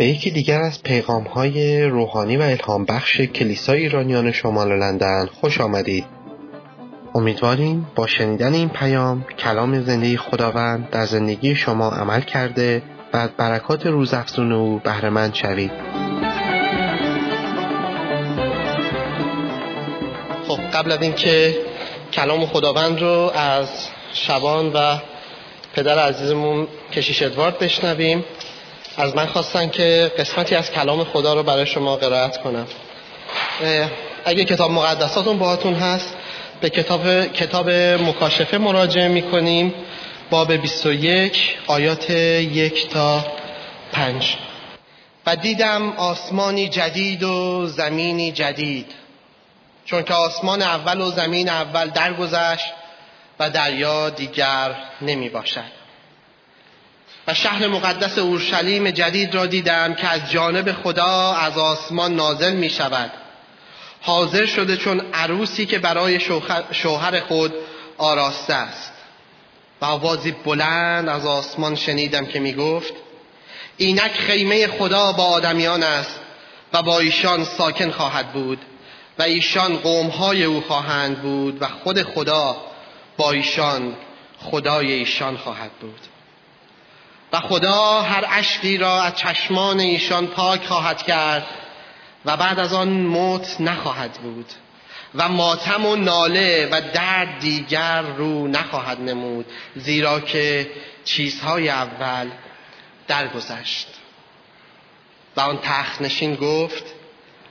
به یکی دیگر از پیغام های روحانی و الهام بخش کلیسای ایرانیان شمال لندن خوش آمدید. امیدواریم با شنیدن این پیام کلام زندگی خداوند در زندگی شما عمل کرده و از برکات روزافزون او بهرهمند شوید. خب قبل از اینکه کلام خداوند رو از شبان و پدر عزیزمون کشیش ادوارد بشنویم از من خواستن که قسمتی از کلام خدا رو برای شما قرائت کنم. اگه کتاب مقدساتون باهاتون هست به کتاب, کتاب مکاشفه مراجعه می‌کنیم. باب 21 آیات یک تا پنج. و دیدم آسمانی جدید و زمینی جدید. چون که آسمان اول و زمین اول درگذشت و دریا دیگر نمی باشد شهر مقدس اورشلیم جدید را دیدم که از جانب خدا از آسمان نازل می شود حاضر شده چون عروسی که برای شوهر خود آراسته است. و آوازی بلند از آسمان شنیدم که می گفت اینک خیمه خدا با آدمیان است و با ایشان ساکن خواهد بود و ایشان قومهای او خواهند بود و خود خدا با ایشان خدای ایشان خواهد بود. و خدا هر اشکی را از چشمان ایشان پاک خواهد کرد و بعد از آن موت نخواهد بود و ماتم و ناله و درد دیگر رو نخواهد نمود زیرا که چیزهای اول درگذشت. و آن تخت گفت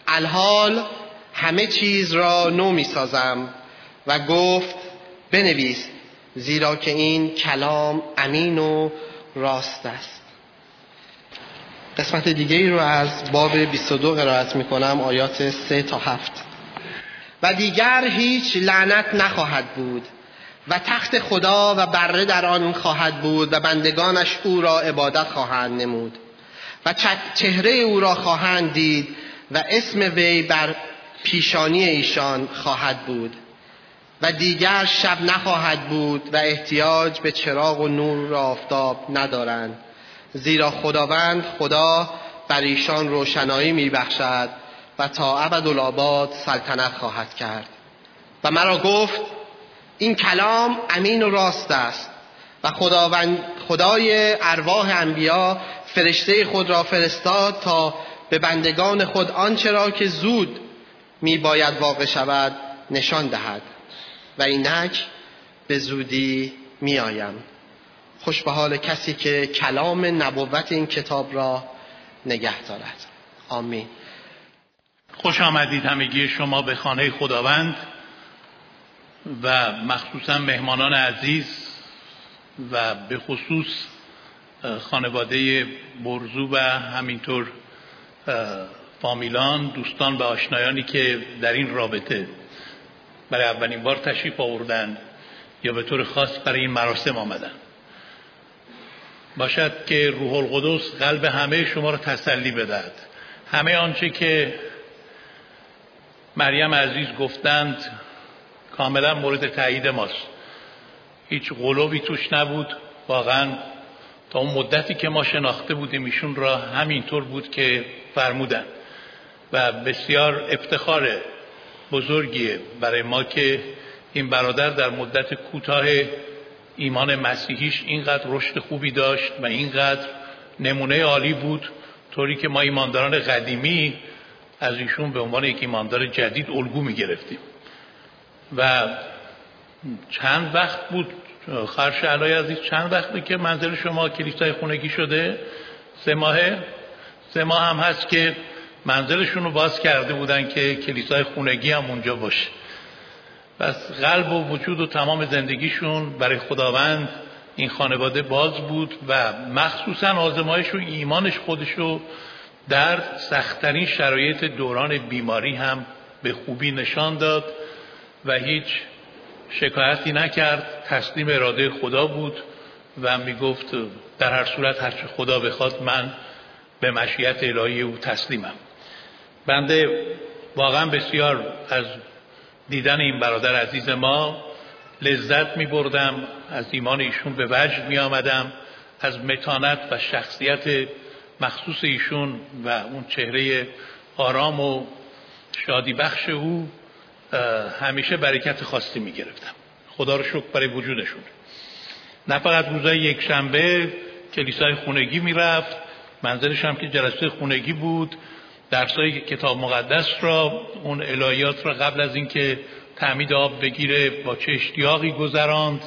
الحال همه چیز را نو می سازم. و گفت بنویس زیرا که این کلام امین و راست است. قسمت دیگه ای رو از باب 22 قرائت می کنم آیات 3 تا 7 و دیگر هیچ لعنت نخواهد بود و تخت خدا و بره در آن خواهد بود و بندگانش او را عبادت خواهند نمود و چهره او را خواهند دید و اسم وی بر پیشانی ایشان خواهد بود. و دیگر شب نخواهد بود و احتیاج به چراغ و نور و آفتاب ندارند. زیرا خداوند خدا بر ایشان روشنایی میبخشد و تا ابدالآباد سلطنت خواهد کرد. و مرا گفت این کلام امین و راست است و خداوند خدای ارواح انبیا فرشته خود را فرستاد تا به بندگان خود آنچه را که زود می باید واقع شود نشان دهد. و اینک به زودی می آیم خوش به حال کسی که کلام نبوت این کتاب را نگه دارد. آمین. خوش آمدید همگی شما به خانه خداوند و مخصوصا مهمانان عزیز و به خصوص خانواده برزو و همینطور فامیلان دوستان و آشنایانی که در این رابطه برای اولین بار تشریف آوردن یا به طور خاص برای این مراسم آمدن. باشد که روح القدس قلب همه شما را تسلی بدهد. همه آنچه که مریم عزیز گفتند کاملا مورد تایید ماست. هیچ غلوبی توش نبود. واقعا تا اون مدتی که ما شناخته بودیم ایشون را همینطور بود که فرمودن. و بسیار افتخار بزرگیه برای ما که این برادر در مدت کوتاه ایمان مسیحیش اینقدر رشد خوبی داشت و اینقدر نمونه عالی بود طوری که ما ایمانداران قدیمی از ایشون به عنوان یک ایماندار جدید الگو می گرفتیم و چند وقت بود خرش علای عزیز چند وقتی که منزل شما کلیسای خونگی شده؟ سه ماهه؟ سه ماه هم هست که منزلشون رو باز کرده بودن که کلیسای خونگی هم اونجا باشه. پس قلب و وجود و تمام زندگیشون برای خداوند این خانواده باز بود و مخصوصا آزمایش و ایمانش خودشو در سختترین شرایط دوران بیماری هم به خوبی نشان داد و هیچ شکایتی نکرد. تسلیم اراده خدا بود و می‌گفت در هر صورت هرچه خدا بخواد من به مشیت الهی او تسلیمم. بنده واقعا بسیار از دیدن این برادر عزیز ما لذت می بردم از ایمان ایشون به وجد می آمدم از متانت و شخصیت مخصوص ایشون و اون چهره آرام و شادی بخش او همیشه برکت خاصی می گرفتم خدا رو شکر برای وجودشون. نه فقط روزای یک شنبه کلیسای خونگی می‌رفت منظرش هم که جلسه خونگی بود. درسای کتاب مقدس را اون الهیات را قبل از اینکه تعمید آب بگیره با چه اشتیاقی گذراند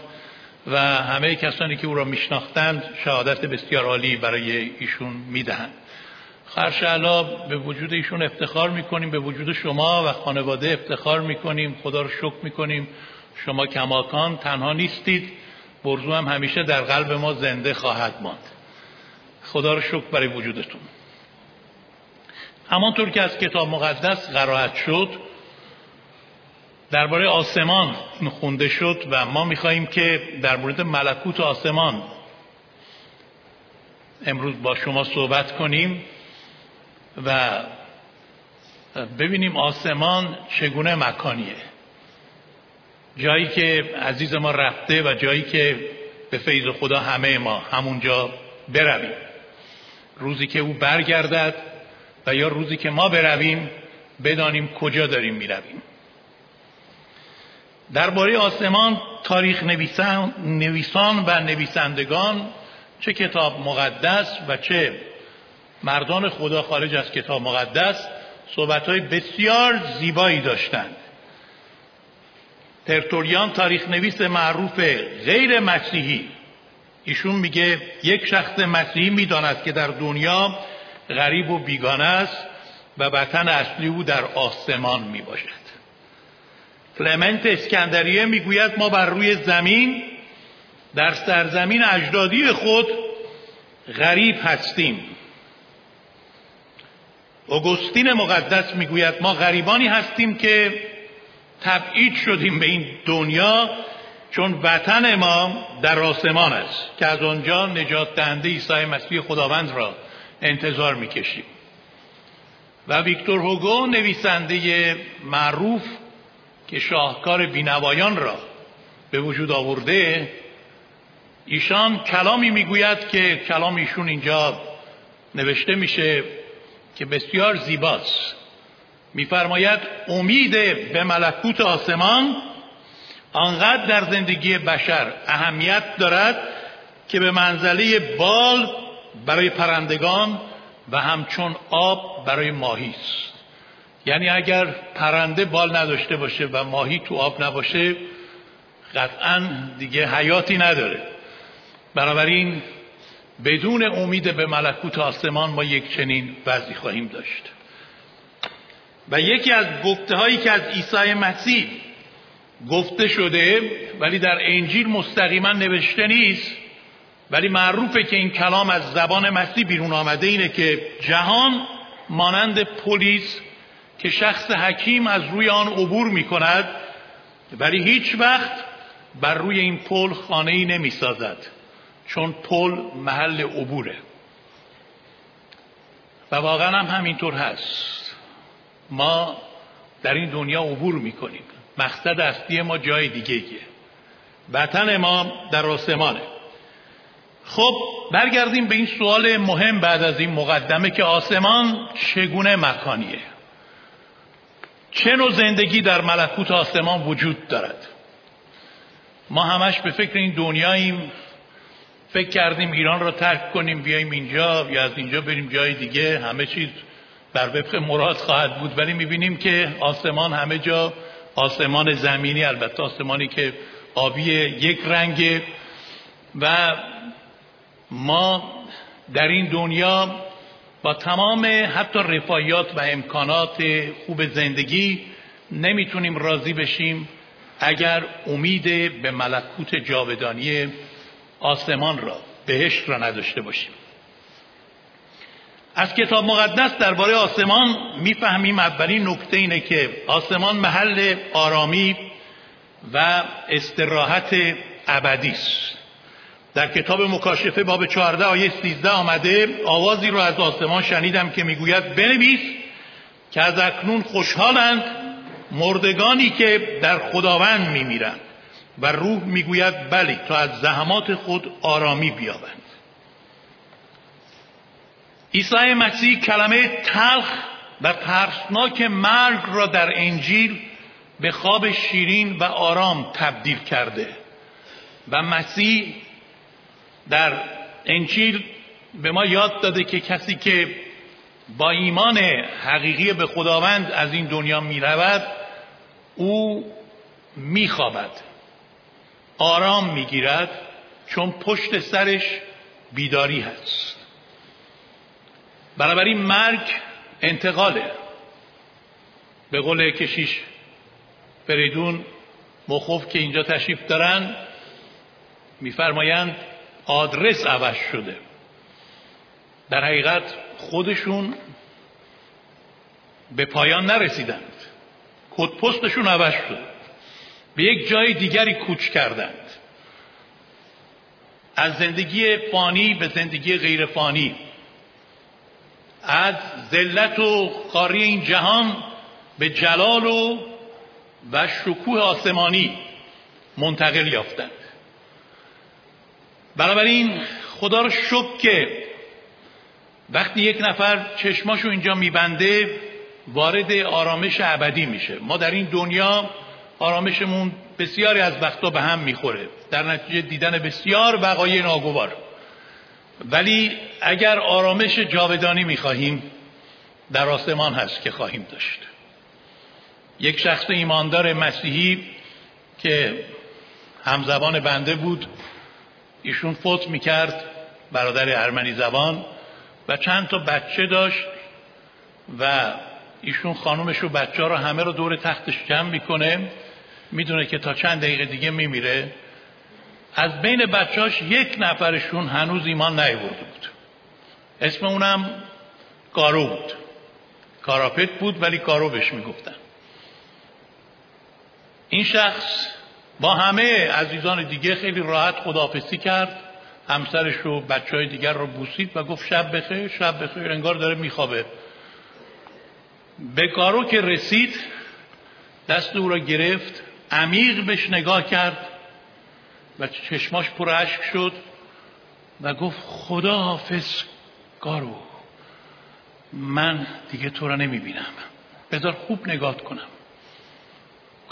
و همه کسانی که او را میشناختند شهادت بسیار عالی برای ایشون می‌دهند. خرشعلا به وجود ایشون افتخار می‌کنیم به وجود شما و خانواده افتخار می‌کنیم خدا رو شکر می‌کنیم. شما کماکان تنها نیستید برزو هم همیشه در قلب ما زنده خواهد ماند. خدا رو شکر برای وجودتون. همانطور که از کتاب مقدس قرائت شد درباره آسمان خونده شد و ما می‌خواهیم که در مورد ملکوت آسمان امروز با شما صحبت کنیم و ببینیم آسمان چگونه مکانیه. جایی که عزیز ما رفته و جایی که به فیض خدا همه ما همونجا برویم. روزی که او برگردد و یا روزی که ما برویم بدانیم کجا داریم می‌رویم. درباره آسمان تاریخ نویسان, نویسان و نویسندگان چه کتاب مقدس و چه مردان خدا خارج از کتاب مقدس صحبتهای بسیار زیبایی داشتند. ترتوریان تاریخ نویس معروف غیر مسیحی. ایشون میگه یک شخص مسیحی می‌داند که در دنیا غریب و بیگانه است و وطن اصلی او در آسمان می‌باشد. کلمنت اسکندریه می‌گوید ما بر روی زمین در سرزمین اجدادی خود غریب هستیم. اگوستین مقدس می‌گوید ما غریبانی هستیم که تبعید شدیم به این دنیا چون وطن ما در آسمان است که از آنجا نجات دهنده عیسی مسیح خداوند را انتظار می‌کشیم. و ویکتور هوگو نویسنده معروف که شاهکار بینوایان را به وجود آورده ایشان کلامی می‌گوید که کلام ایشون اینجا نوشته میشه که بسیار زیباست. میفرماید امید به ملکوت آسمان آنقدر در زندگی بشر اهمیت دارد که به منزله بال برای پرندگان و همچون آب برای ماهی است. یعنی اگر پرنده بال نداشته باشه و ماهی تو آب نباشه قطعا دیگه حیاتی نداره. بنابراین بدون امید به ملکوت آسمان ما یک چنین وضعی خواهیم داشت. و یکی از گفته هایی که از عیسی مسیح گفته شده ولی در انجیل مستقیما نوشته نیست ولی معروفه که این کلام از زبان مسیح بیرون آمده اینه که جهان مانند پلیس که شخص حکیم از روی آن عبور می کند ولی هیچ وقت بر روی این پل خانه ای نمی سازد چون پل محل عبوره. و واقعا هم همینطور هست. ما در این دنیا عبور می‌کنیم. مقصد اصلی ما جای دیگه ایه. وطن ما در آسمانه. خب برگردیم به این سوال مهم بعد از این مقدمه که آسمان چگونه مکانیه؟ چه نوع زندگی در ملکوت آسمان وجود دارد؟ ما همش به فکر این دنیاییم. فکر کردیم ایران را ترک کنیم بیایم اینجا یا از اینجا بریم جای دیگه. همه چیز بر وفق مراد خواهد بود. ولی می‌بینیم که آسمان همه جا آسمان زمینی البته آسمانی که آبی یک رنگه و ما در این دنیا با تمام حتی رفاهیات و امکانات خوب زندگی نمی‌تونیم راضی بشیم اگر امید به ملکوت جاودانی آسمان را بهشت را نداشته باشیم. از کتاب مقدس درباره آسمان می‌فهمیم اولین نکته اینه که آسمان محل آرامی و استراحت ابدی است. در کتاب مکاشفه باب 14 آیه 13 آمده آوازی رو از آسمان شنیدم که می‌گوید بنویس که از اکنون خوشحالند مردگانی که در خداوند میمیرند. و روح می‌گوید بلی تا از زحمات خود آرامی بیابند. عیسی مسیح کلمه تلخ و ترسناک مرگ را در انجیل به خواب شیرین و آرام تبدیل کرده. و مسیح در انجیل به ما یاد داده که کسی که با ایمان حقیقی به خداوند از این دنیا می رود او می خوابد آرام می گیرد چون پشت سرش بیداری هست. بنابراین مرگ انتقاله. به قول کشیش فریدون مخوف که اینجا تشریف دارن میفرمایند آدرس عوض شده. در حقیقت خودشون به پایان نرسیدند. کد پستشون عوض شد. به یک جای دیگری کوچ کردند. از زندگی فانی به زندگی غیر فانی. از ذلت و خاری این جهان به جلال و و شکوه آسمانی منتقل یافتند. بنابراین خدا رو شکر که وقتی یک نفر چشماشو اینجا میبنده وارد آرامش ابدی میشه. ما در این دنیا آرامشمون بسیاری از وقتا به هم می‌خوره. در نتیجه دیدن بسیار وقایع ناگوار. ولی اگر آرامش جاودانی می‌خواهیم در آسمان هست که خواهیم داشت. یک شخص ایماندار مسیحی که همزبان بنده بود ایشون فوت می‌کرد برادر ارمنی زبان و چند تا بچه داشت و ایشون خانومش و بچه ها رو همه رو دور تختش جمع می‌کنه. می‌دونه که تا چند دقیقه دیگه میمیره. از بین بچهاش یک نفرشون هنوز ایمان نیورده بود. اسم اونم کارو بود. کاراپت بود ولی کارو بهش می‌گفتن. این شخص با همه عزیزان دیگه خیلی راحت خداحافظی کرد. همسرش و بچه های دیگر رو بوسید و گفت شب بخیر شب بخیر انگار داره میخوابه. به کارو که رسید دست او را گرفت عمیق بهش نگاه کرد و چشماش پر اشک شد و گفت خدا حافظ کارو من دیگه تو را نمی‌بینم. بذار خوب نگاه کنم.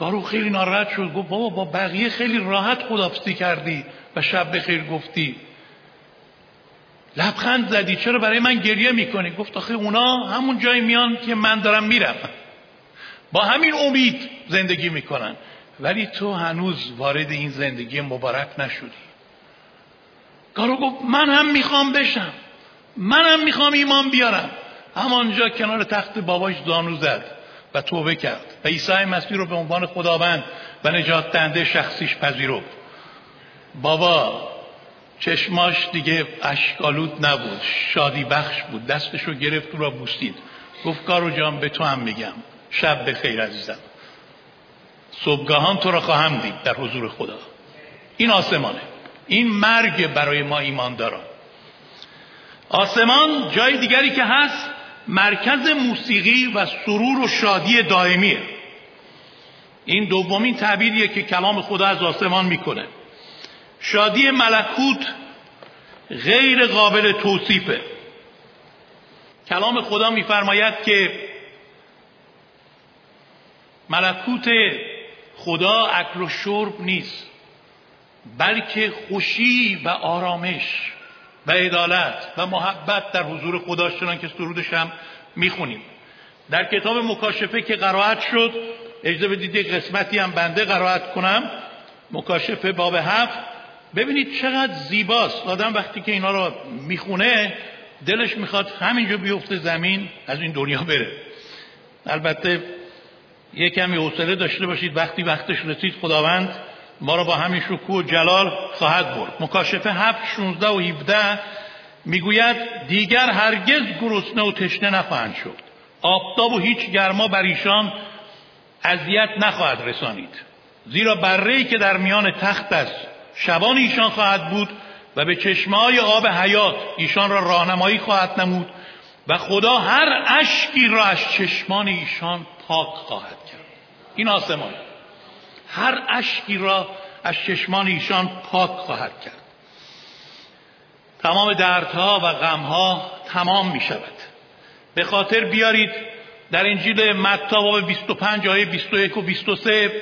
کارو خیلی ناراحت شد. گفت بابا با بقیه خیلی راحت خدافزی کردی و شب بخیر گفتی. لبخند زدی. چرا برای من گریه می‌کنی؟ گفت آخه اونا همون جای میان که من دارم میرم با همین امید زندگی می‌کنن. ولی تو هنوز وارد این زندگی مبارک نشدی. کارو گفت من هم می‌خوام بشم. من هم می‌خوام ایمان بیارم. همانجا کنار تخت باباش زانو زد. و توبه کرد. و عیسی مسیح رو به عنوان خداوند و نجات دهنده شخصیش پذیرفت. بابا چشماش دیگه اشکالود نبود. شادی بخش بود. دستش رو گرفت را بوسید. گفت کارو جان به تو هم میگم. شب به خیر عزیزم. صبحگاهان تو را خواهم دید در حضور خدا. این آسمانه. این مرگ برای ما ایمان دارم آسمان جای دیگری که هست مرکز موسیقی و سرور و شادی دائمیه. این دومین تعبیریه که کلام خدا از آسمان می‌کنه. شادی ملکوت غیر قابل توصیفه. کلام خدا میفرماید که ملکوت خدا اکل و شرب نیست بلکه خوشی و آرامش. و عدالت و محبت در حضور خدا چنان که سرودش هم می‌خونیم. در کتاب مکاشفه که قرائت شد اجازه بدید قسمتی هم بنده قرائت کنم. مکاشفه باب هفت. ببینید چقدر زیباست. آدم وقتی که اینا رو می‌خونه دلش می‌خواد همینجا بیفته زمین از این دنیا بره. البته یه کمی حوصله داشته باشید. وقتی وقتش رسید خداوند ما را با همین شکوه و جلال خواهد برد. مکاشفه هفت 16 و 17 می‌گوید دیگر هرگز گرسنه و تشنه نخواهند شد. آفتاب و هیچ گرما بر ایشان اذیت نخواهد رسانید. زیرا بره که در میان تخت است شبان ایشان خواهد بود و به چشمای آب حیات ایشان را راهنمایی خواهد نمود و خدا هر اشکی را از چشمان ایشان پاک خواهد کرد. این آسمان. هر اشکی را از چشمان ایشان پاک خواهد کرد. تمام دردها و غمها تمام می شود. به خاطر بیارید در انجیل متا باب 25 آیه 21 و 23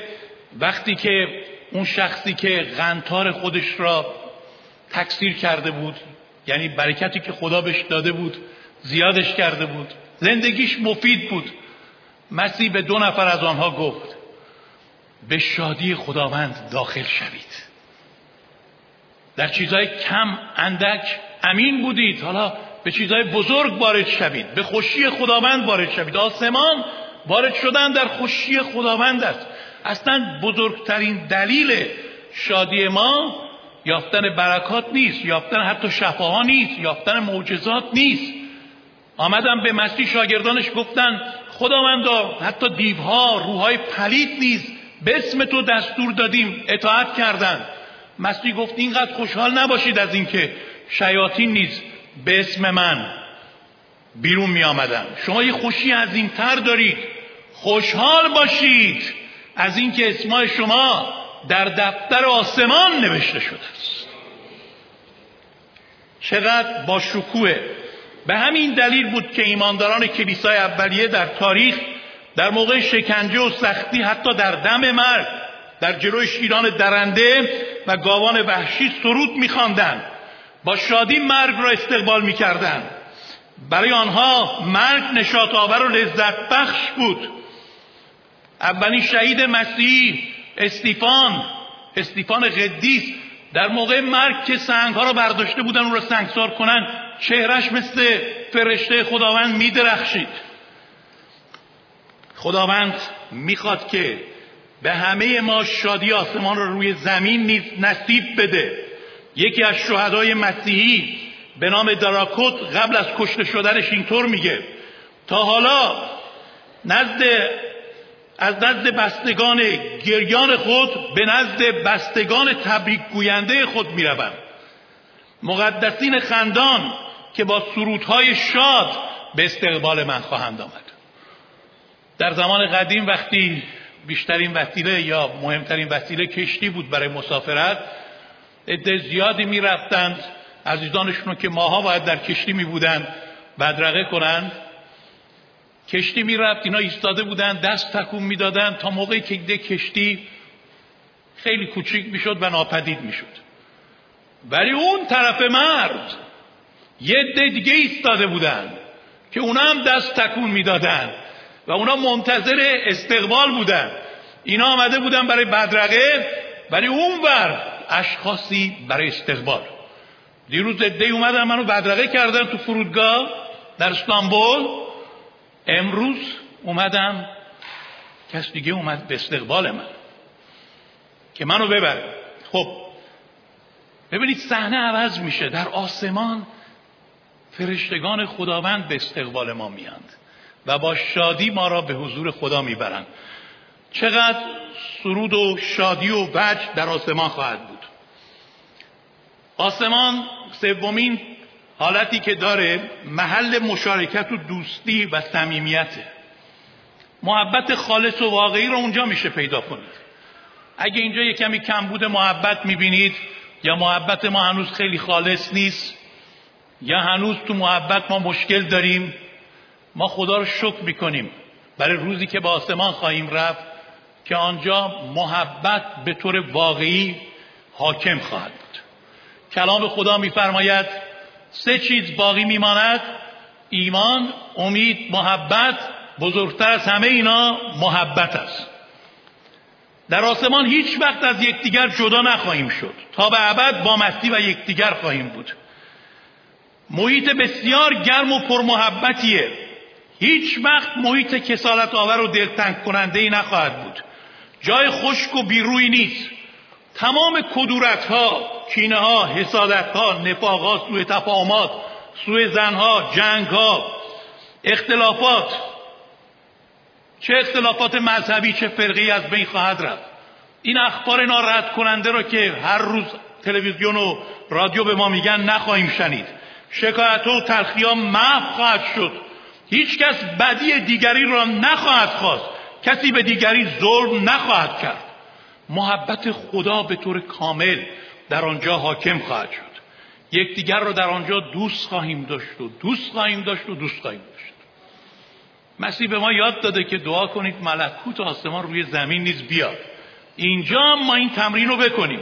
وقتی که اون شخصی که غنتار خودش را تکثیر کرده بود یعنی برکتی که خدا بهش داده بود زیادش کرده بود زندگیش مفید بود مسیح به دو نفر از آنها گفت به شادی خداوند داخل شوید. در چیزهای کم اندک امین بودید. حالا به چیزهای بزرگ وارد شوید. به خوشی خداوند وارد شوید. آسمان وارد شدن در خوشی خداوند است. اصلا بزرگترین دلیل شادی ما یافتن برکات نیست. یافتن حتی شفاها نیست. یافتن معجزات نیست. آمدم به مسیح شاگردانش گفتن خداوندا حتی دیوها روحای پلید نیست. به اسم تو دستور دادیم اطاعت کردند مسیح گفت اینقدر خوشحال نباشید از اینکه شیاطین نیز به اسم من بیرون می آمدن شما یه خوشی تر دارید. خوشحال باشید از اینکه اسمای شما در دفتر آسمان نوشته شده است. چقدر با شکوه. به همین دلیل بود که ایمانداران کلیسای اولیه در تاریخ در موقع شکنجه و سختی حتی در دم مرگ در جلوی شیران درنده و گاوان وحشی سرود میخواندند با شادی مرگ را استقبال می‌کردند برای آنها مرگ نشاط آور و لذت بخش بود. اولین شهید مسیح استیفان استیفان قدیس در موقع مرگ که سنگ ها را برداشته بودن او را سنگسار کنن چهرش مثل فرشته خداوند میدرخشید. خداوند می‌خواد که به همه ما شادی آسمان را روی زمین نصیب بده. یکی از شهدای مسیحی به نام دراکوت قبل از کشته شدنش اینطور میگه. تا حالا نزد از نزد بستگان گریان خود به نزد بستگان تبریک گوینده خود می‌روم. مقدسین خندان که با سرودهای شاد به استقبال من خواهند آمد. در زمان قدیم وقتی بیشترین وسیله یا مهمترین وسیله کشتی بود برای مسافرت عده زیادی می‌رفتند. عزیزانشون که ماها باید در کشتی می بودند بدرقه کنند. کشتی می‌رفت اینا ایستاده بودن دست تکون می‌دادن تا موقعی که ده کشتی خیلی کوچیک می‌شد و ناپدید می‌شد. ولی اون طرف مرد یه ده دیگه ایستاده بودن که اونا هم دست تکون می‌دادن و اونا منتظر استقبال بودن. اینا آمده بودن برای بدرقه ولی اون بر اشخاصی برای استقبال. دیروز ده اومدن منو بدرقه کردن تو فرودگاه در استانبول. امروز اومدم کس دیگه اومد به استقبال من که منو ببره. خب ببینید صحنه عوض میشه. در آسمان فرشتگان خداوند به استقبال ما میاند. و با شادی ما را به حضور خدا می‌برند. چقدر سرود و شادی و وجه در آسمان خواهد بود. آسمان سومین حالتی که داره محل مشارکت و دوستی و صمیمیته. محبت خالص و واقعی رو اونجا میشه پیدا کنید اگه اینجا یه کمی کمبود محبت می‌بینید یا محبت ما هنوز خیلی خالص نیست یا هنوز تو محبت ما مشکل داریم ما خدا رو شکر می‌کنیم. برای روزی که به آسمان خواهیم رفت که آنجا محبت به طور واقعی حاکم خواهد بود. کلام خدا میفرماید سه چیز باقی میماند ایمان امید محبت. بزرگتر از همه اینا محبت است. در آسمان هیچ وقت از یکدیگر جدا نخواهیم شد. تا به ابد با مسیح و یکدیگر خواهیم بود. محیط بسیار گرم و پرمحبتیه. هیچ وقت محیط کسالت آور و دلتنگ کننده ای نخواهد بود. جای خشک و بیروی نیست. تمام کدورت ها کینه ها حسادت ها نفاق ها سوء تفاهمات سوء زن ها جنگ ها اختلافات. چه اختلافات مذهبی چه فرقی از بین خواهد رفت. این اخبار ناراحت کننده را که هر روز تلویزیون و رادیو به ما میگن نخواهیم شنید. شکایت و تلخی ها محو خواهد شد. هیچ کس بدی دیگری را نخواهد خواست. کسی به دیگری ظلم نخواهد کرد. محبت خدا به طور کامل در آنجا حاکم خواهد شد. یکدیگر رو در آنجا دوست خواهیم داشت و دوست خواهیم داشت و دوست خواهیم داشت. مسیح به ما یاد داده که دعا کنید ملکوت آسمان روی زمین نیز بیاد. اینجا ما این تمرین رو بکنیم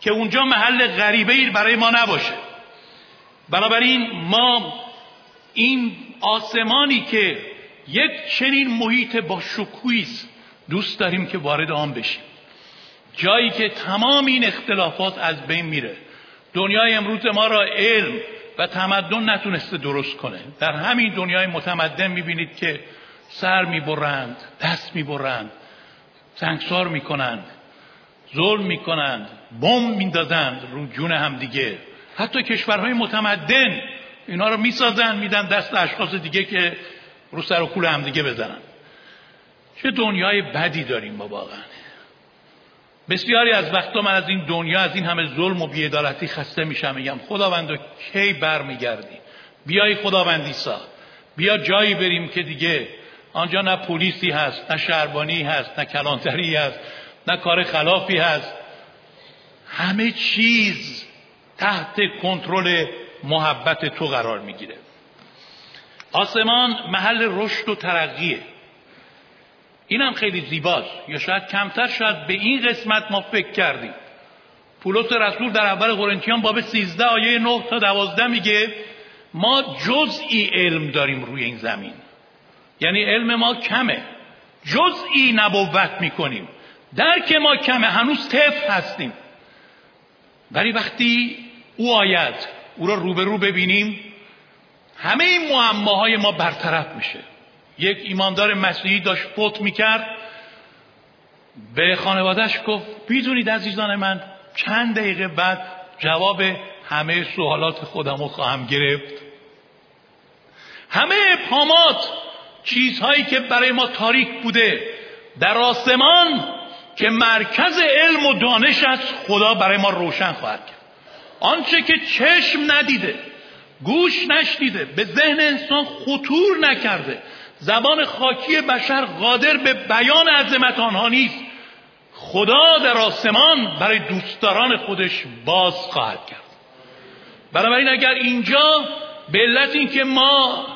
که اونجا محل غریبه برای ما نباشه. بنابراین ما این آسمانی که یک چنین محیط با شکوهی دوست داریم که وارد آن بشیم. جایی که تمام این اختلافات از بین میره. دنیای امروز ما را علم و تمدن نتونسته درست کنه. در همین دنیای متمدن می‌بینید که سر می‌برند دست می‌برند سنگسار می‌کنند ظلم می‌کنند بم میندازند رو جون همدیگه. حتی کشورهای متمدن اینا رو می‌سازن میدن دست اشخاص دیگه که رو سر و کول همدیگه بزنن. چه دنیای بدی داریم ما واقعا. بسیاری از وقتا من از این دنیا از این همه ظلم و بیعدالتی خسته میشم میگم خداوند کی برمیگردی بیای خداوندی سا. بیا جایی بریم که دیگه آنجا نه پلیسی هست نه شهربانی هست نه کلانتری هست نه کار خلافی هست. همه چیز تحت کنترل محبت تو قرار می‌گیره. آسمان محل رشد و ترقیه. اینم خیلی زیباست. یا شاید کمتر شاید به این قسمت ما فکر کردیم. پولس رسول در اول قرنتیان باب 13 آیه 9 تا 12 میگه ما جزئی علم داریم روی این زمین. یعنی علم ما کمه. جزئی نبوت می‌کنیم. درک ما کمه. هنوز طفل هستیم. ولی وقتی او آید او را روبرو ببینیم همه این معماهای ما برطرف میشه. یک ایماندار مسیحی داشت فوت می‌کرد به خانوادهش گفت می‌دونید عزیزان من چند دقیقه بعد جواب همه سوالات خودم رو خواهم گرفت. همه ابهامات چیزهایی که برای ما تاریک بوده در آسمان که مرکز علم و دانش از خدا برای ما روشن خواهد کرد. آنچه که چشم ندیده گوش نشنیده به ذهن انسان خطور نکرده. زبان خاکی بشر قادر به بیان عظمت آنها نیست. خدا در آسمان برای دوستداران خودش باز خواهد کرد. بنابراین اگر اینجا به علت اینکه ما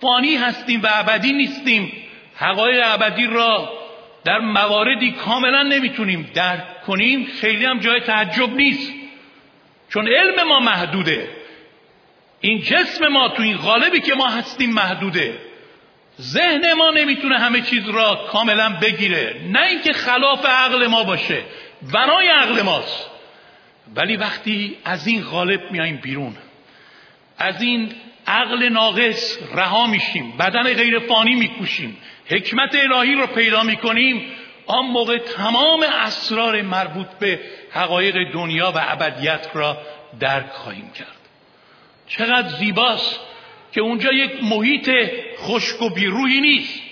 فانی هستیم و ابدی نیستیم حقایق ابدی را در مواردی کاملا نمی‌تونیم درک کنیم خیلی هم جای تعجب نیست. چون علم ما محدوده. این جسم ما تو این غالبی که ما هستیم محدوده. ذهن ما نمی‌تونه همه چیز را کاملا بگیره. نه اینکه خلاف عقل ما باشه بنای عقل ماست. ولی وقتی از این غالب میاییم بیرون از این عقل ناقص رها میشیم بدن غیر فانی میکوشیم حکمت الهی رو پیدا می‌کنیم آن موقع تمام اسرار مربوط به حقایق دنیا و ابدیت را درک خواهیم کرد. چقدر زیباست که اونجا یک محیط خشک و بیروحی نیست.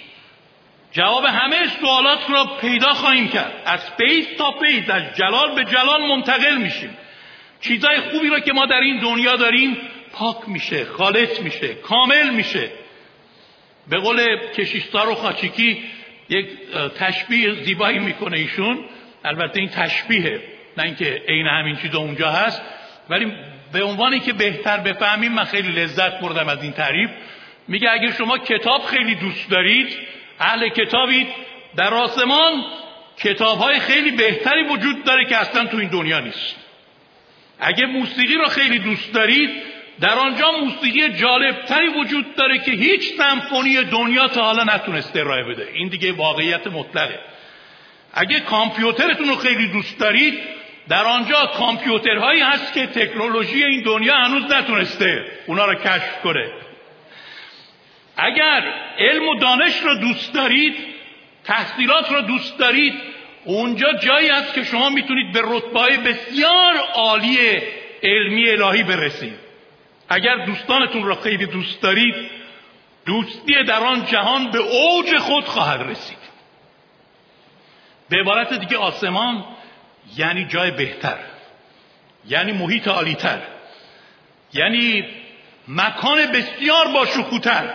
جواب همه سوالات را پیدا خواهیم کرد. از فیض تا فیض از جلال به جلال منتقل میشیم. چیزای خوبی را که ما در این دنیا داریم پاک میشه خالص میشه کامل میشه. به قول کشیستار و خاچیکی یک تشبیه زیبایی می‌کنه ایشون. البته این تشبیهه نه اینکه عین همین چیز اونجا هست. ولی به عنوانی که بهتر بفهمیم من خیلی لذت بردم از این تعریف. میگه اگر شما کتاب خیلی دوست دارید اهل کتابید در آسمان کتاب های خیلی بهتری وجود داره که اصلا تو این دنیا نیست. اگه موسیقی رو خیلی دوست دارید در آنجا موسیقی جالبتری وجود داره که هیچ سمفونی دنیا تا حالا نتونسته ارائه بده. این دیگه واقعیت مطلقه. اگه کامپیوترتون رو خیلی دوست دارید در آنجا کامپیوترهایی هست که تکنولوژی این دنیا هنوز نتونسته اونا رو کشف کنه. اگر علم و دانش رو دوست دارید تحصیلات رو دوست دارید اونجا جایی هست که شما می‌تونید به رتبه بسیار عالی علمی الهی برسید. اگر دوستانتون را خیلی دوست دارید دوستی در آن جهان به اوج خود خواهد رسید. به عبارت دیگه آسمان یعنی جای بهتر یعنی محیط عالیتر یعنی مکان بسیار با شکوتر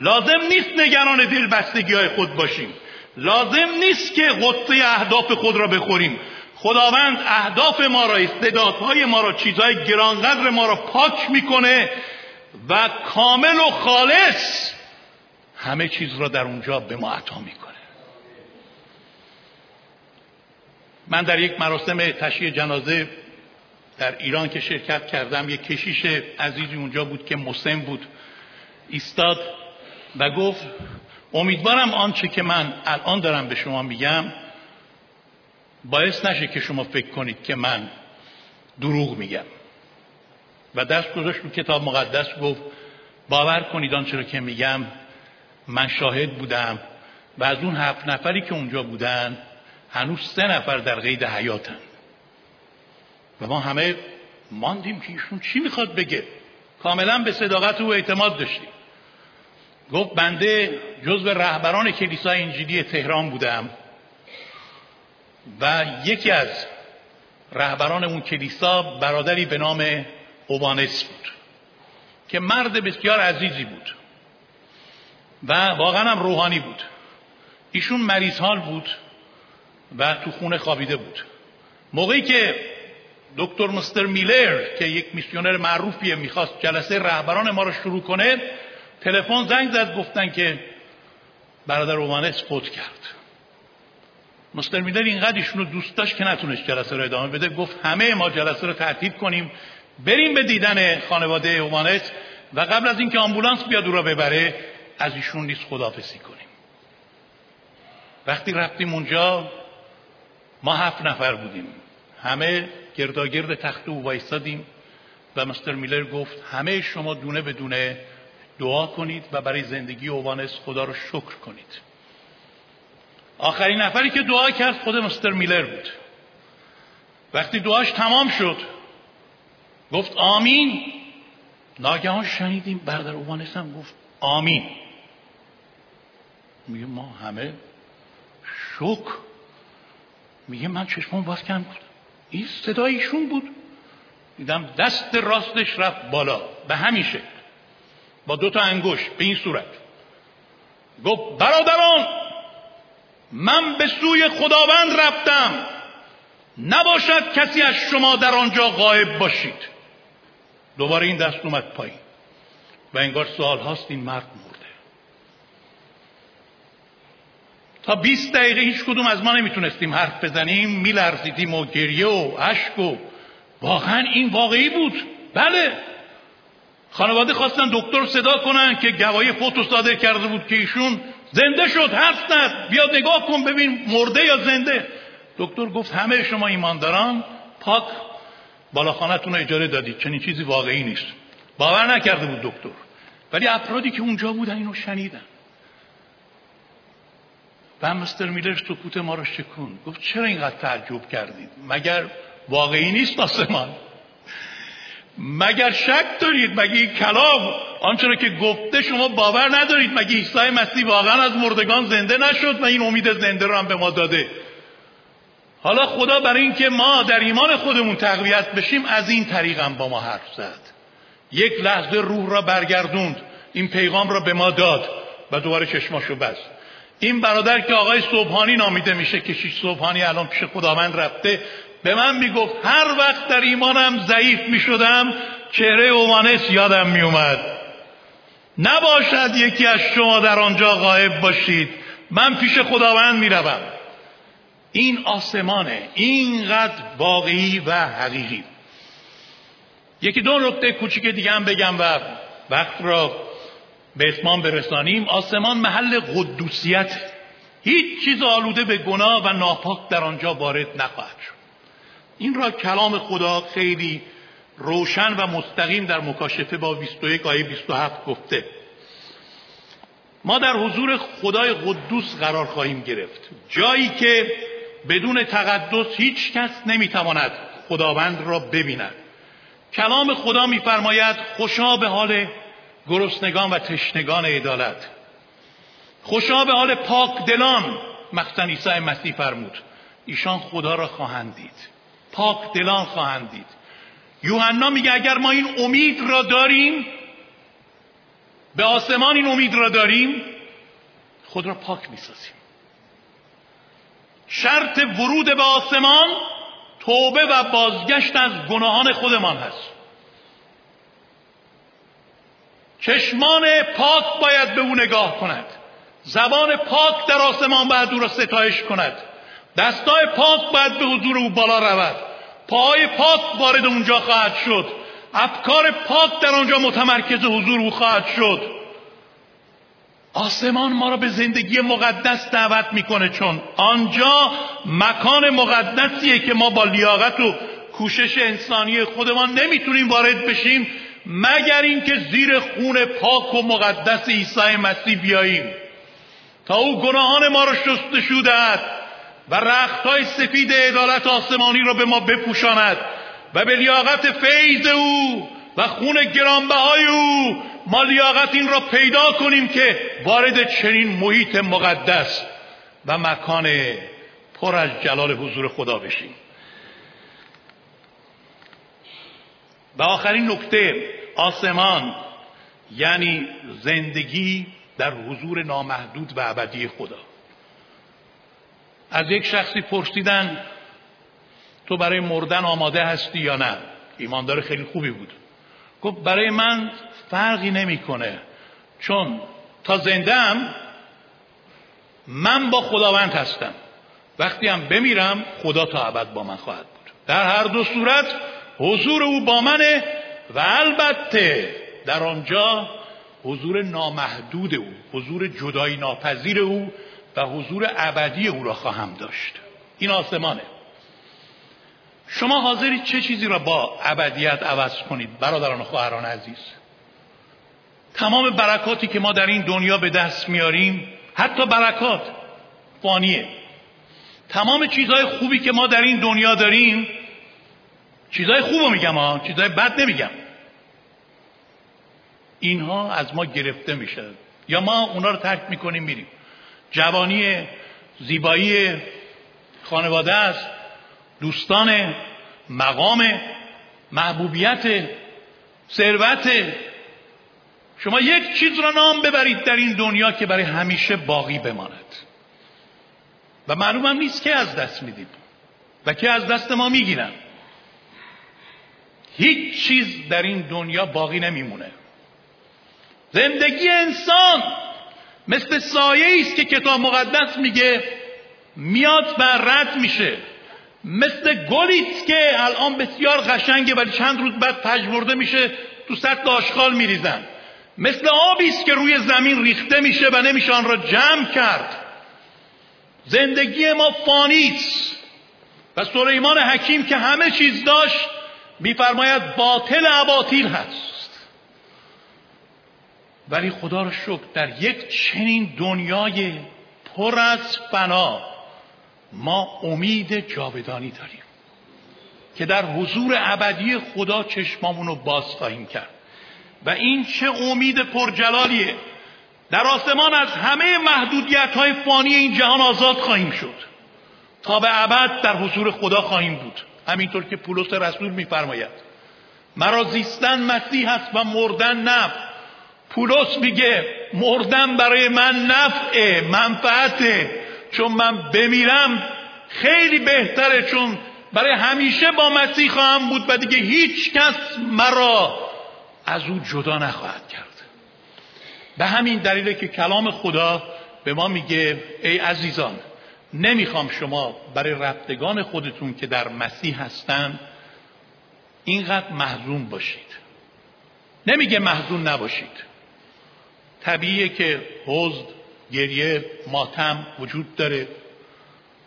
لازم نیست نگران دلبستگی های خود باشیم. لازم نیست که قطه اهداف خود را بخوریم. خداوند اهداف ما را استعدادهای ما را چیزهای گرانقدر ما را پاک می‌کنه و کامل و خالص همه چیز را در اونجا به ما عطا می‌کنه. من در یک مراسم تشییع جنازه در ایران که شرکت کردم یک کشیش عزیزی اونجا بود که مسلم بود ایستاد و گفت امیدوارم آنچه که من الان دارم به شما میگم باعث نشه که شما فکر کنید که من دروغ میگم. و دست گذاشت رو کتاب مقدس گفت باور کنید آنچه رو که میگم من شاهد بودم و از اون هفت نفری که اونجا بودن هنوز سه نفر در قید حیاتن. و ما همه ماندیم که ایشون چی می‌خواد بگه؟ کاملا به صداقت او اعتماد داشتیم. گفت بنده جزو رهبران کلیسای انجیلی تهران بودم. و یکی از رهبران اون کلیسا برادری به نام اوبانس بود که مرد بسیار عزیزی بود و واقعا هم روحانی بود. ایشون مریض حال بود و تو خونه خوابیده بود. موقعی که دکتر مستر میلر که یک میسیونر معروفیه می‌خواست جلسه رهبران ما رو شروع کنه تلفن زنگ زد گفتن که برادر اومانس فوت کرد. مستر میلر اینقدر رو دوست داشت که نتونست جلسه رو ادامه بده. گفت همه ما جلسه رو تعطیل کنیم بریم به دیدن خانواده اومانس و قبل از اینکه آمبولانس بیاد او را ببره از ایشون نیست خدافسی کنیم. وقتی رفتیم اونجا ما هفت نفر بودیم. همه گرداگرد تخت او وایستادیم و مستر میلر گفت همه شما دونه به دونه دعا کنید و برای زندگی اووانس خدا رو شکر کنید. آخرین نفری که دعا کرد خود مستر میلر بود. وقتی دعاش تمام شد گفت آمین. ناگهان شنیدیم برادر اووانس هم گفت آمین. میگه ما همه شک. میگه من چشمون باز کردم. این صدای ایشون بود. دیدم دست راستش رفت بالا. به همین شکل. با دو تا انگوش به این صورت. گفت برادران! من به سوی خداوند رفتم. نباشد کسی از شما در آنجا غایب باشید. دوباره این دست اومد پایین. و انگار سوال هاست این مرد مرده. تا 20 دقیقه هیچ کدوم از ما نمی‌تونستیم حرف بزنیم. میلرزیدیم و گریه و اشک و واقعا این واقعی بود. بله. خانواده خواستن دکتر صدا کنن که گواهی فوتو صادر کرده بود که ایشون زنده شد حرف نزد بیاد نگاه کن ببین مرده یا زنده. دکتر گفت همه شما ایمانداران. پاک بالاخانتون رو اجاره دادید. چنین چیزی واقعی نیست. باور نکرده بود دکتر. ولی افرادی که اونجا بودن اینو شنیدن. و مستر میلر سکوت ما رو شکون گفت چرا اینقدر تعجب کردید؟ مگر واقعی نیست آسمان مگر شک دارید؟ مگه این کلام آنچه که گفته شما باور ندارید؟ مگه عیسی مسیح واقعا از مردگان زنده نشد و این امید زنده رو هم به ما داده؟ حالا خدا برای اینکه ما در ایمان خودمون تقویت بشیم از این طریق هم با ما حرف زد. یک لحظه روح را برگردوند. این پیغام را به ما داد و دوباره چشماشو بست. این برادر که آقای صبحانی نامیده میشه که شیش صبحانی الان پیش خداوند رفته. به من می‌گفت هر وقت در ایمانم ضعیف می‌شدم چهره اومانس یادم میومد نباشد یکی از شما در آنجا غایب باشید. من پیش خداوند می‌روم. این آسمانه. اینقدر واقعی و حقیقی. یکی دو نکته کوچیک دیگه هم بگم و وقت را به اتمام برسانیم. آسمان محل قدوسیت. هیچ چیز آلوده به گناه و ناپاک در آنجا وارد نخواهد شد. این را کلام خدا خیلی روشن و مستقیم در مکاشفه با 21 آیه 27 گفته. ما در حضور خدای قدوس قرار خواهیم گرفت. جایی که بدون تقدس هیچ کس نمی‌تواند خداوند را ببیند. کلام خدا میفرماید خوشا به حال گرسنگان و تشنگان عدالت. خوشا به حال پاک دلان مخصن عیسی مسیح فرمود. ایشان خدا را خواهند دید. پاک دلان خواهند دید. یوحنا میگه اگر ما این امید را داریم به آسمان این امید را داریم خود را پاک می‌سازیم. شرط ورود به آسمان توبه و بازگشت از گناهان خودمان هست. چشمان پاک باید به او نگاه کند. زبان پاک در آسمان باید او را ستایش کند. دستای پاک باید به حضور او بالا رود. پای پاک وارد اونجا خواهد شد. افکار پاک در آنجا متمرکز حضور او خواهد شد. آسمان ما را به زندگی مقدس دعوت می‌کنه چون آنجا مکان مقدسیه که ما با لیاقت و کوشش انسانی خودمان نمی‌تونیم وارد بشیم مگر اینکه زیر خون پاک و مقدس عیسی مسیح بیاییم. تا او گناهان ما را شستشو دهد و رختهای سفید عدالت آسمانی را به ما بپوشاند و به لیاقت فیض او و خون گرانبهای او ما لیاقت این را پیدا کنیم که وارد چنین محیط مقدس و مکان پر از جلال حضور خدا بشیم. و آخرین نکته آسمان یعنی زندگی در حضور نامحدود و ابدی خدا. از یک شخصی پرسیدن تو برای مردن آماده هستی یا نه؟ ایماندار خیلی خوبی بود. گفت برای من فرقی نمی‌کنه. چون تا زندم من با خداوند هستم. وقتی هم بمیرم خدا تا ابد با من خواهد بود. در هر دو صورت حضور او با منه و البته در آنجا حضور نامحدود او حضور جدایی ناپذیر او و حضور ابدی او را خواهم داشت. این آسمانه. شما حاضرید چه چیزی را با ابدیت عوض کنید برادران و خواهران عزیز؟ تمام برکاتی که ما در این دنیا به دست میاریم حتی برکات فانیه. تمام چیزهای خوبی که ما در این دنیا داریم چیزهای خوب میگم ها چیزهای بد نمیگم. اینها از ما گرفته میشه. یا ما اونا رو ترک می‌کنیم میریم. جوانی زیبایی خانواده است دوستان مقام محبوبیت ثروت. شما یک چیز را نام ببرید در این دنیا که برای همیشه باقی بماند. و معلومم نیست که از دست میدیم و که از دست ما می‌گیرن. هیچ چیز در این دنیا باقی نمیمونه. زندگی انسان مثل سایه است که کتاب مقدس میگه میاد و رد میشه. مثل گلیت که الان بسیار قشنگه ولی چند روز بعد پژمرده میشه تو سطل آشغال میریزن. مثل آبی است که روی زمین ریخته میشه و نمیشه آن را جمع کرد. زندگی ما فانیست و سلیمان حکیم که همه چیز داشت میفرماید باطل اباطیل هست. ولی خدا را شکر در یک چنین دنیای پر از فنا ما امید جاودانی داریم که در حضور ابدی خدا چشمامون رو باز خواهیم کرد. و این چه امید پرجلالیه. در آسمان از همه محدودیت های فانی این جهان آزاد خواهیم شد. تا به ابد در حضور خدا خواهیم بود. همینطور که پولس رسول میفرماید. مرا زیستن مسیح است و مردن نفع پولس میگه مردن برای من نفعه منفعته. چون من بمیرم خیلی بهتره چون برای همیشه با مسیح خواهم بود و دیگه هیچ کس مرا از او جدا نخواهد کرد. به همین دلیل که کلام خدا به ما میگه ای عزیزان نمی‌خوام شما برای رفتگان خودتون که در مسیح هستن اینقدر محزون باشید. نمیگه محزون نباشید. طبیعیه که حزن گریه ماتم وجود داره.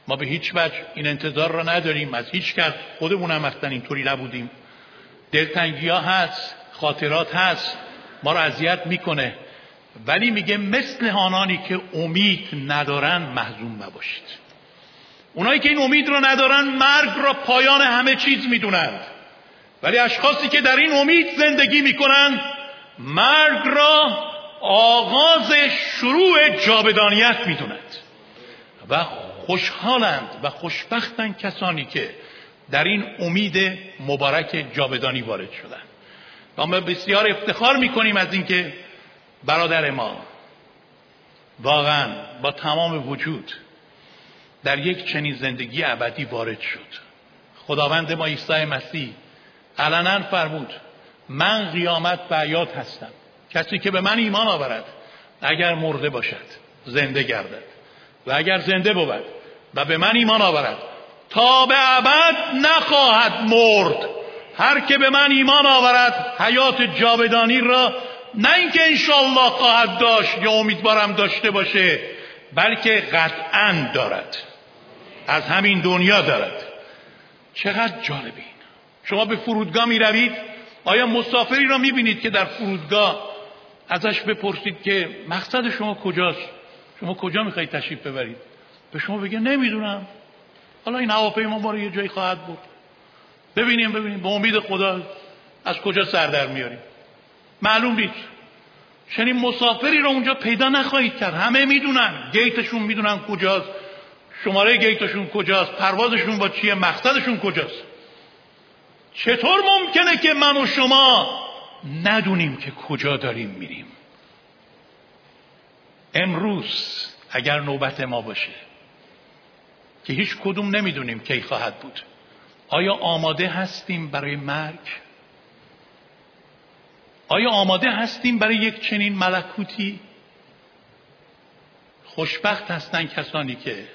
ما به هیچ وجه این انتظار را نداریم. از هیچ کس خودمون هم اصلا اینطوری نبودیم. دلتنگی ها هست خاطرات هست. ما را اذیت می‌کنه. ولی میگه مثل آنانی که امید ندارن محزون مباشید اونایی که این امید رو ندارن مرگ را پایان همه چیز می‌دونند ولی اشخاصی که در این امید زندگی می‌کنند مرگ را آغاز شروع جاودانیت می‌دونند. و خوشحالند و خوشبختند کسانی که در این امید مبارک جاودانی وارد شدند. و ما بسیار افتخار می‌کنیم از اینکه برادر ما واقعا با تمام وجود در یک چنین زندگی ابدی وارد شد. خداوند ما عیسی مسیح علنا فرمود من قیامت و حیات هستم. کسی که به من ایمان آورد اگر مرده باشد زنده گردد. و اگر زنده بود و به من ایمان آورد تا به ابد نخواهد مرد. هر که به من ایمان آورد حیات جاودانی را نه اینکه انشالله خواهد داشت یا امیدوارم داشته باشه بلکه قطعا دارد. از همین دنیا دارد. چقدر جالبین شما به فرودگاه می روید آیا مسافری را می بینید که در فرودگاه ازش بپرسید که مقصد شما کجاست؟ شما کجا می‌خواهید تشریف ببرید؟ به شما بگه نمی‌دونم. حالا این هواپیما ما رو یه جایی خواهد بود ببینیم ببینیم. به امید خدا از کجا سر در میاریم. معلوم نیست. چنین مسافری رو اونجا پیدا نخواهید کرد. همه می‌دونن. گیتشون می‌دونن کجاست. شماره گیتشون کجاست؟ پروازشون با چیه؟ مقصدشون کجاست؟ چطور ممکنه که من و شما ندونیم که کجا داریم میریم. امروز اگر نوبت ما باشه که هیچ کدوم نمی‌دونیم کی خواهد بود آیا آماده هستیم برای مرگ؟ آیا آماده هستیم برای یک چنین ملکوتی؟ خوشبخت هستند کسانی که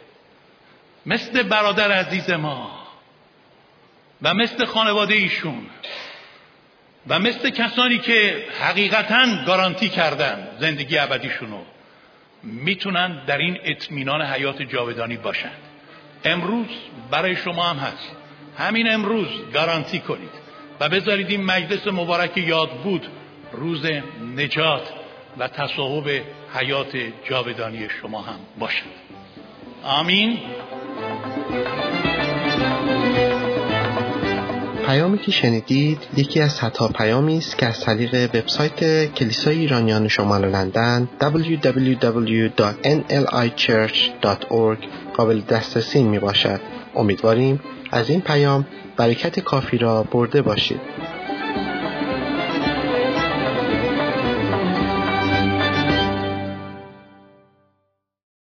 مثل برادر عزیز ما و مثل خانواده ایشون و مثل کسانی که حقیقتا گارانتی کردن زندگی ابدیشونو می‌تونن در این اطمینان حیات جاودانی باشند امروز برای شما هم هست. همین امروز گارانتی کنید و بذارید این مجلس مبارک یاد بود روز نجات و تصاحب حیات جاودانی شما هم باشد. آمین. پیامی که شنیدید یکی از صدها پیامی است که از طریق وبسایت کلیسای ایرانیان شمال لندن www.nlichurch.org قابل دسترسی می باشد. امیدواریم از این پیام برکت کافی را برده باشید.